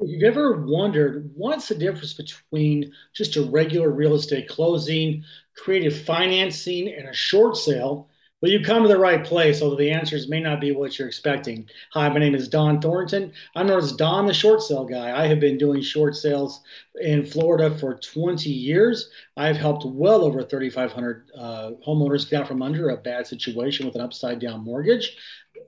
If you've ever wondered what's the difference between just a regular real estate closing, creative financing, and a short sale, well, you come to the right place, although the answers may not be what you're expecting. Hi, my name is Don Thornton. I'm known as Don the Short Sale Guy. I have been doing short sales in Florida for 20 years. I've helped well over 3,500 uh, homeowners get out from under a bad situation with an upside down mortgage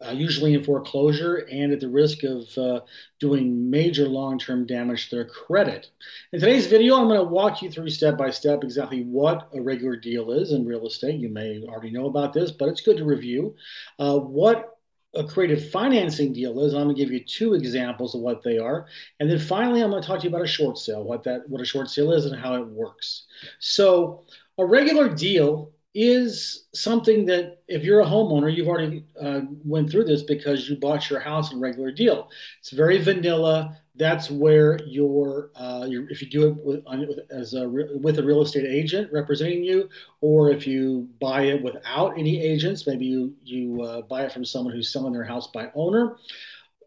uh, usually in foreclosure and at the risk of uh, doing major long-term damage to their credit. In today's video, I'm going to walk you through step by step exactly what a regular deal is in real estate. You may already know about this, but it's good to review. Uh, what a creative financing deal is. I'm going to give you two examples of what they are, and then finally, I'm going to talk to you about a short sale, what that what a short sale is, and how it works. So, a regular deal is something that if you're a homeowner, you've already uh, went through this because you bought your house in regular deal. It's very vanilla. That's where your, uh, your if you do it with, as a, with a real estate agent representing you, or if you buy it without any agents, maybe you you uh, buy it from someone who's selling their house by owner.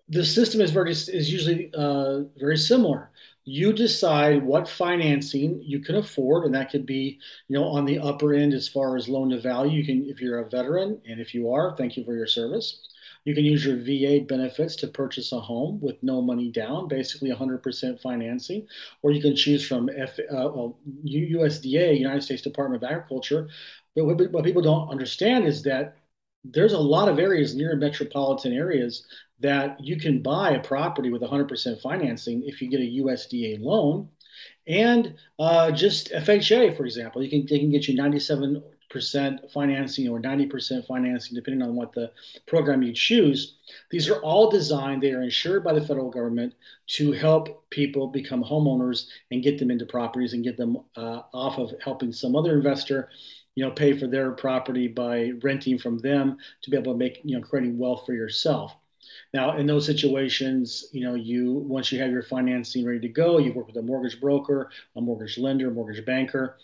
The system is very is usually uh, very similar you decide what financing you can afford and that could be you know on the upper end as far as loan to value. You can if you're a veteran and if you are thank you for your service. You can use your va benefits to purchase a home with no money down basically 100% financing. Or you can choose from F, uh, well, usda united states department of agriculture. But what, what people don't understand is that there's a lot of areas near metropolitan areas that you can buy a property with 100% financing if you get a USDA loan. And uh, just FHA, for example, you can they can get you 97% financing or 90% financing, depending on what the program you choose. These are all designed, they are insured by the federal government to help people become homeowners and get them into properties and get them uh, off of helping some other investor you know pay for their property by renting from them to be able to make you know creating wealth for yourself. Now in those situations you know you once you have your financing ready to go you work with a mortgage broker a mortgage lender mortgage banker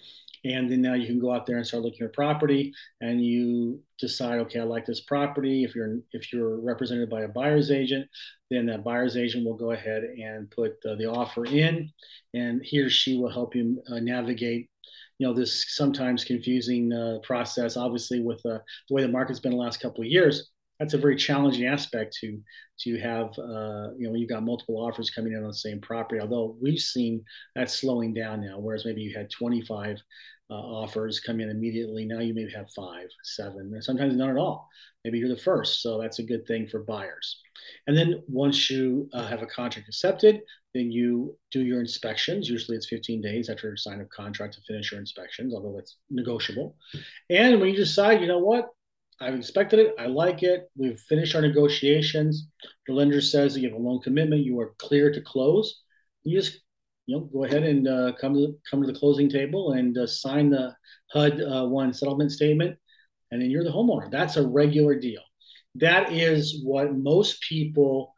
and then now you can go out there and start looking at property and you decide okay i like this property. If you're if you're represented by a buyer's agent then that buyer's agent will go ahead and put uh, the offer in and he or she will help you uh, navigate you know this sometimes confusing uh, process. Obviously, with uh, the way the market's been the last couple of years, that's a very challenging aspect to to have. Uh, you know, you've got multiple offers coming in on the same property. Although we've seen that slowing down now, whereas maybe you had 25 uh, offers come in immediately. Now you maybe have five, seven, and sometimes none at all. Maybe you're the first, so that's a good thing for buyers. And then once you uh, have a contract accepted, then you do your inspections. Usually it's 15 days after you sign a contract to finish your inspections, although it's negotiable. And when you decide, you know what, I've inspected it, I like it, we've finished our negotiations, the lender says you have a loan commitment, you are clear to close. You just you know, go ahead and uh, come to come to the closing table and uh, sign the HUD uh, one settlement statement, and then you're the homeowner. That's a regular deal. That is what most people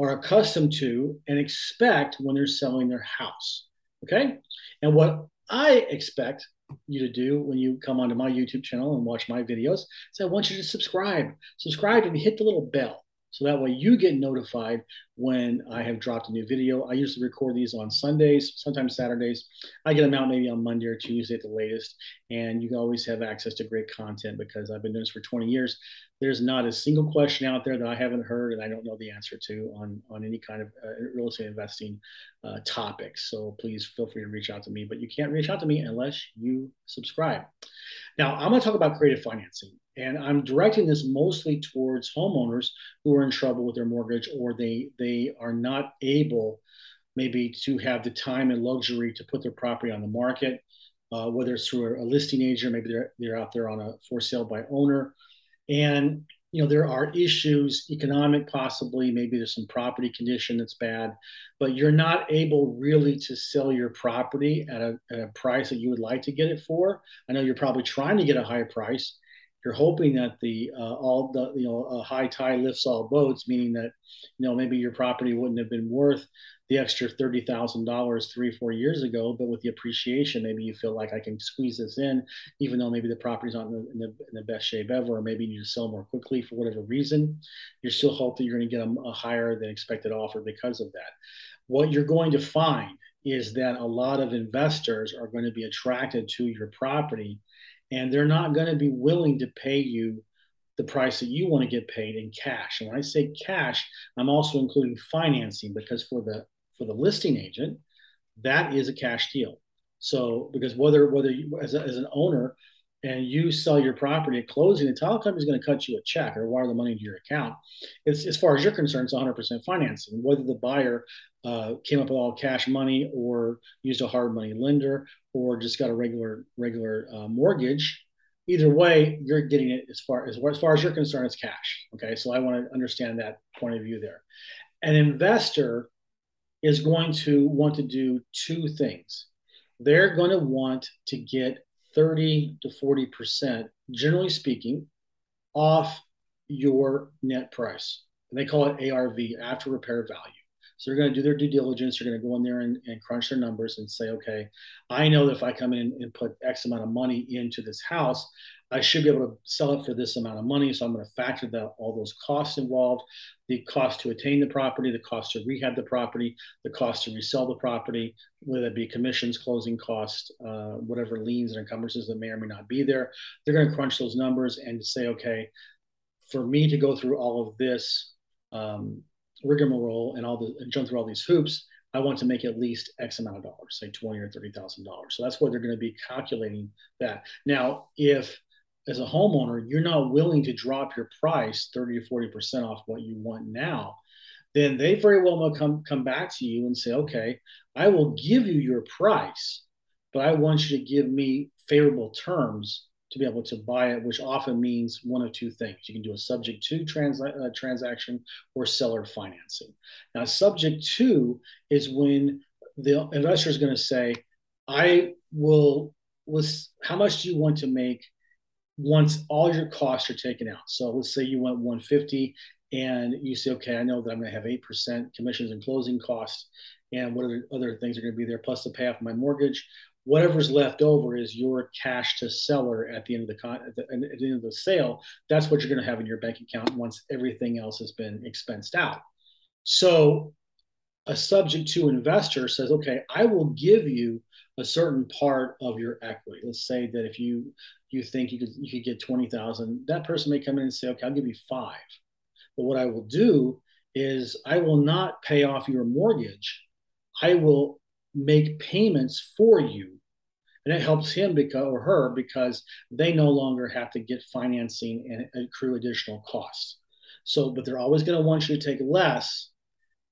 are accustomed to and expect when they're selling their house. Okay, and what I expect you to do when you come onto my YouTube channel and watch my videos is I want you to subscribe, subscribe, and hit the little bell so that way you get notified when I have dropped a new video. I usually record these on Sundays, sometimes Saturdays. I get them out maybe on Monday or Tuesday at the latest. And you always have access to great content because I've been doing this for 20 years. There's not a single question out there that I haven't heard and I don't know the answer to on, on any kind of uh, real estate investing uh, topics. So please feel free to reach out to me, but you can't reach out to me unless you subscribe. Now, I'm going to talk about creative financing. And I'm directing this mostly towards homeowners who are in trouble with their mortgage or they they are not able maybe to have the time and luxury to put their property on the market, uh, whether it's through a, listing agent, maybe they're they're out there on a for sale by owner, and you know there are issues economic possibly maybe there's some property condition that's bad but you're not able really to sell your property at a, at a price that you would like to get it for. I know you're probably trying to get a higher price you're hoping that the uh, all the you know a high tide lifts all boats, meaning that you know maybe your property wouldn't have been worth the extra thirty thousand dollars three four years ago, but with the appreciation, maybe you feel like I can squeeze this in, even though maybe the property's not in the, in the, in the best shape ever, or maybe you need to sell more quickly for whatever reason. You're still that you're going to get a, a higher than expected offer because of that. What you're going to find is that a lot of investors are going to be attracted to your property and they're not going to be willing to pay you the price that you want to get paid in cash. And when I say cash, I'm also including financing because for the for the listing agent, that is a cash deal. So because whether whether you, as, a, as an owner and you sell your property at closing, the title company is going to cut you a check or wire the money into your account. It's as far as you're concerned, it's 100% financing. Whether the buyer uh, came up with all cash money or used a hard money lender or just got a regular regular uh, mortgage, either way, you're getting it as far as as far as you're concerned, it's cash. Okay, so I want to understand that point of view there. An investor is going to want to do two things. They're going to want to get 30 to 40 percent, generally speaking, off your net price. And they call it ARV, after repair value. So they're going to do their due diligence. They're going to go in there and, and, crunch their numbers and say, okay, I know that if I come in and put X amount of money into this house, I should be able to sell it for this amount of money. So I'm going to factor that all those costs involved, the cost to attain the property, the cost to rehab the property, the cost to resell the property, whether it be commissions, closing costs, uh, whatever liens and encumbrances that may or may not be there. They're going to crunch those numbers and say, okay, for me to go through all of this, um, rigmarole and all the and jump through all these hoops, I want to make at least X amount of dollars, say twenty or thirty thousand dollars. So that's what they're going to be calculating that. Now, if as a homeowner you're not willing to drop your price thirty to forty percent off what you want now, then they very well might come come back to you and say, okay, I will give you your price, but I want you to give me favorable terms to be able to buy it, which often means one of two things. You can do a subject to trans- uh, transaction or seller financing. Now, subject to is when the investor is going to say, I will, let's, how much do you want to make once all your costs are taken out? So let's say you want 150 and you say, okay, I know that I'm going to have 8% commissions and closing costs and what other, other things are going to be there, plus the pay off my mortgage whatever's left over is your cash to seller at the end of the con- at the, at the end of the sale. That's what you're going to have in your bank account once everything else has been expensed out. So a subject to investor says, okay, I will give you a certain part of your equity. Let's say that if you you think you could you could get twenty thousand, that person may come in and say, okay, I'll give you five. But what I will do is I will not pay off your mortgage. I will make payments for you and it helps him because or her because they no longer have to get financing and accrue additional costs so but they're always going to want you to take less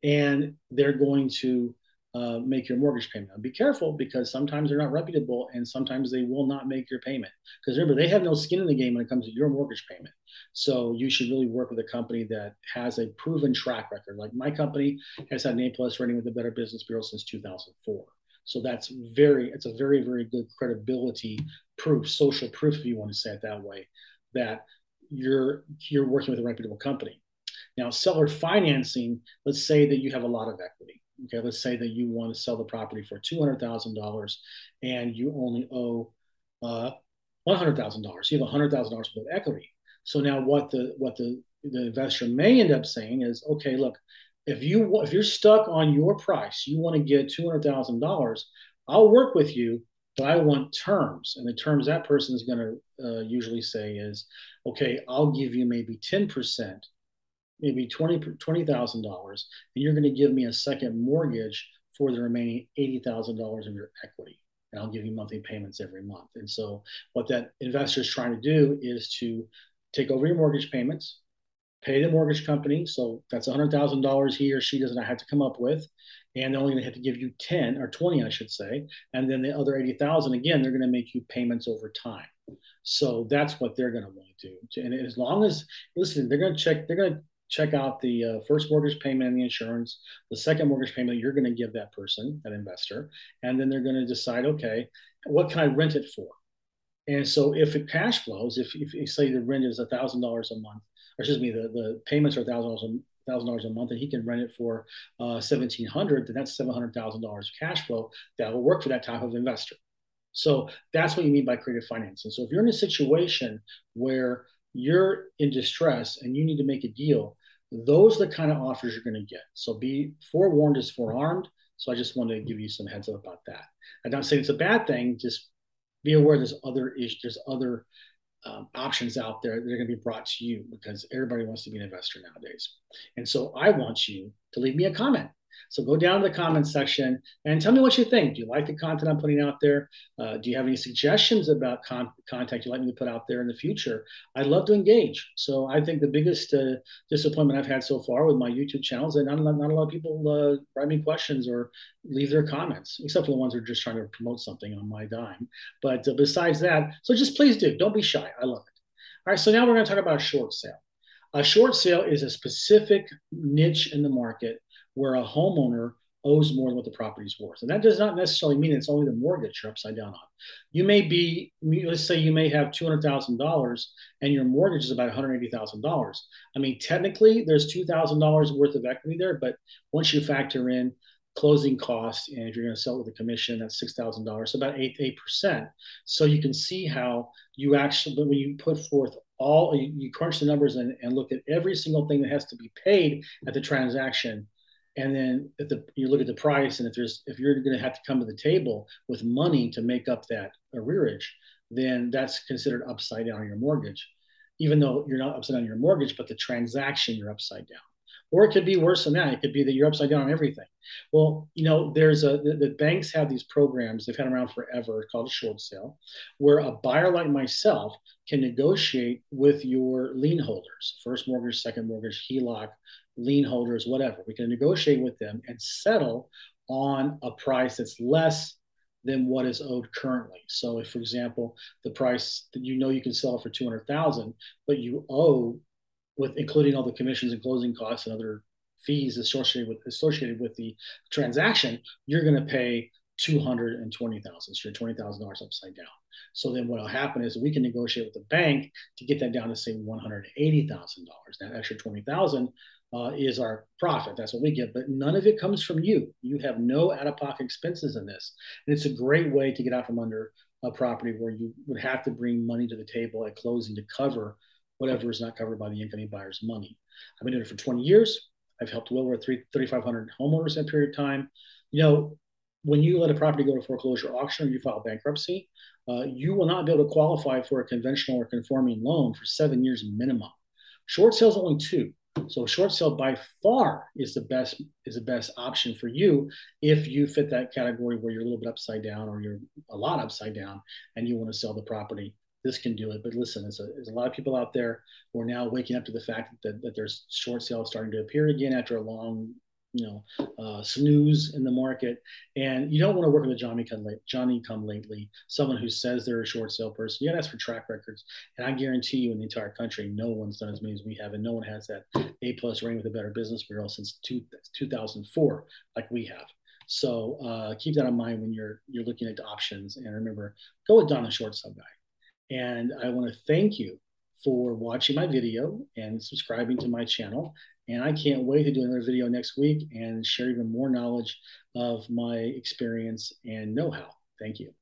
and they're going to uh, make your mortgage payment. Be careful because sometimes they're not reputable and sometimes they will not make your payment. Because remember, they have no skin in the game when it comes to your mortgage payment. So you should really work with a company that has a proven track record. Like my company has had an A plus rating with the Better Business Bureau since 2004. So that's very, it's a very, very good credibility proof, social proof, if you want to say it that way, that you're you're working with a reputable company. Now, seller financing, let's say that you have a lot of equity Okay, let's say that you want to sell the property for two hundred thousand dollars, and you only owe uh, one hundred thousand dollars. You have hundred thousand dollars worth of equity. So now, what the what the the investor may end up saying is, okay, look, if you if you're stuck on your price, you want to get two hundred thousand dollars. I'll work with you, but I want terms, and the terms that person is going to uh, usually say is, okay, I'll give you maybe ten percent maybe $20,000, $20, and you're going to give me a second mortgage for the remaining $80,000 of your equity. And I'll give you monthly payments every month. And so, what that investor is trying to do is to take over your mortgage payments, pay the mortgage company. So, that's $100,000 he or she doesn't have to come up with. And they're only going to have to give you 10 or 20, I should say. And then the other 80,000, again, they're going to make you payments over time. So that's what they're going to want to do. And as long as, listen, they're going to check, they're going to check out the uh, first mortgage payment and the insurance, the second mortgage payment you're going to give that person, that investor, and then they're going to decide, okay, what can I rent it for? And so if it cash flows, if, if you say the rent is a thousand dollars a month, or excuse me, the, the payments are thousand dollars thousand dollars a month, and he can rent it for uh, seventeen hundred, then that's seven hundred thousand dollars cash flow that will work for that type of investor. So that's what you mean by creative financing. So if you're in a situation where you're in distress and you need to make a deal, those are the kind of offers you're going to get. So be forewarned is forearmed. So I just wanted to give you some heads up about that. I'm not saying it's a bad thing. Just be aware there's other issues, there's other um, options out there that are going to be brought to you because everybody wants to be an investor nowadays. And so I want you to leave me a comment. So go down to the comments section and tell me what you think. Do you like the content I'm putting out there? Uh, do you have any suggestions about con- content you'd like me to put out there in the future? I'd love to engage. So I think the biggest uh, disappointment I've had so far with my YouTube channels that not, not a lot of people uh, write me questions or leave their comments, except for the ones who are just trying to promote something on my dime. But uh, besides that, so just please do. Don't be shy. I love it. All right, so now we're going to talk about a short sale. A short sale is a specific niche in the market where a homeowner owes more than what the property is worth. And that does not necessarily mean it's only the mortgage you're upside down on. You may be, let's say you may have $200,000 and your mortgage is about $180,000. I mean, technically there's $2,000 worth of equity there, but once you factor in closing costs and if you're going to sell with a commission, that's $6,000, so about 8, 8%. So you can see how you actually, when you put forth all, you, you crunch the numbers and, and look at every single thing that has to be paid at the transaction, and then the, you look at the price and if there's if you're going to have to come to the table with money to make up that arrearage then that's considered upside down on your mortgage. Even though you're not upside down on your mortgage but the transaction you're upside down. Or it could be worse than that. It could be that you're upside down on everything. Well you know there's a the, the banks have these programs they've had around forever called a short sale where a buyer like myself can negotiate with your lien holders first mortgage second mortgage heloc lien holders, whatever. We can negotiate with them and settle on a price that's less than what is owed currently. So if, for example, the price that you know you can sell for 200,000, but you owe with including all the commissions and closing costs and other fees associated with associated with the transaction, you're going to pay 220,000. So you're $20,000 upside down. So then what will happen is we can negotiate with the bank to get that down to say $180,000. That extra 20,000 uh, is our profit. That's what we get, but none of it comes from you. You have no out of pocket expenses in this. And it's a great way to get out from under a property where you would have to bring money to the table at closing to cover whatever is not covered by the incoming buyer's money. I've been doing it for 20 years. I've helped well over 3,500 homeowners in that period of time. You know, when you let a property go to foreclosure auction or you file bankruptcy, uh, you will not be able to qualify for a conventional or conforming loan for seven years minimum. Short sales only two. So short sale by far is the best is the best option for you if you fit that category where you're a little bit upside down or you're a lot upside down and you want to sell the property. This can do it. But listen, there's a, there's a lot of people out there who are now waking up to the fact that, that there's short sales starting to appear again after a long you know, uh, snooze in the market. And you don't want to work with a Johnny come, late, Johnny come lately, someone who says they're a short sale person. You got to ask for track records. And I guarantee you in the entire country, no one's done as many as we have. And no one has that A plus rating with a better business bureau since two, 2004, like we have. So uh, keep that in mind when you're you're looking at options. And remember, go with Don the Short Sale Guy. And I want to thank you for watching my video and subscribing to my channel. And I can't wait to do another video next week and share even more knowledge of my experience and know how. Thank you.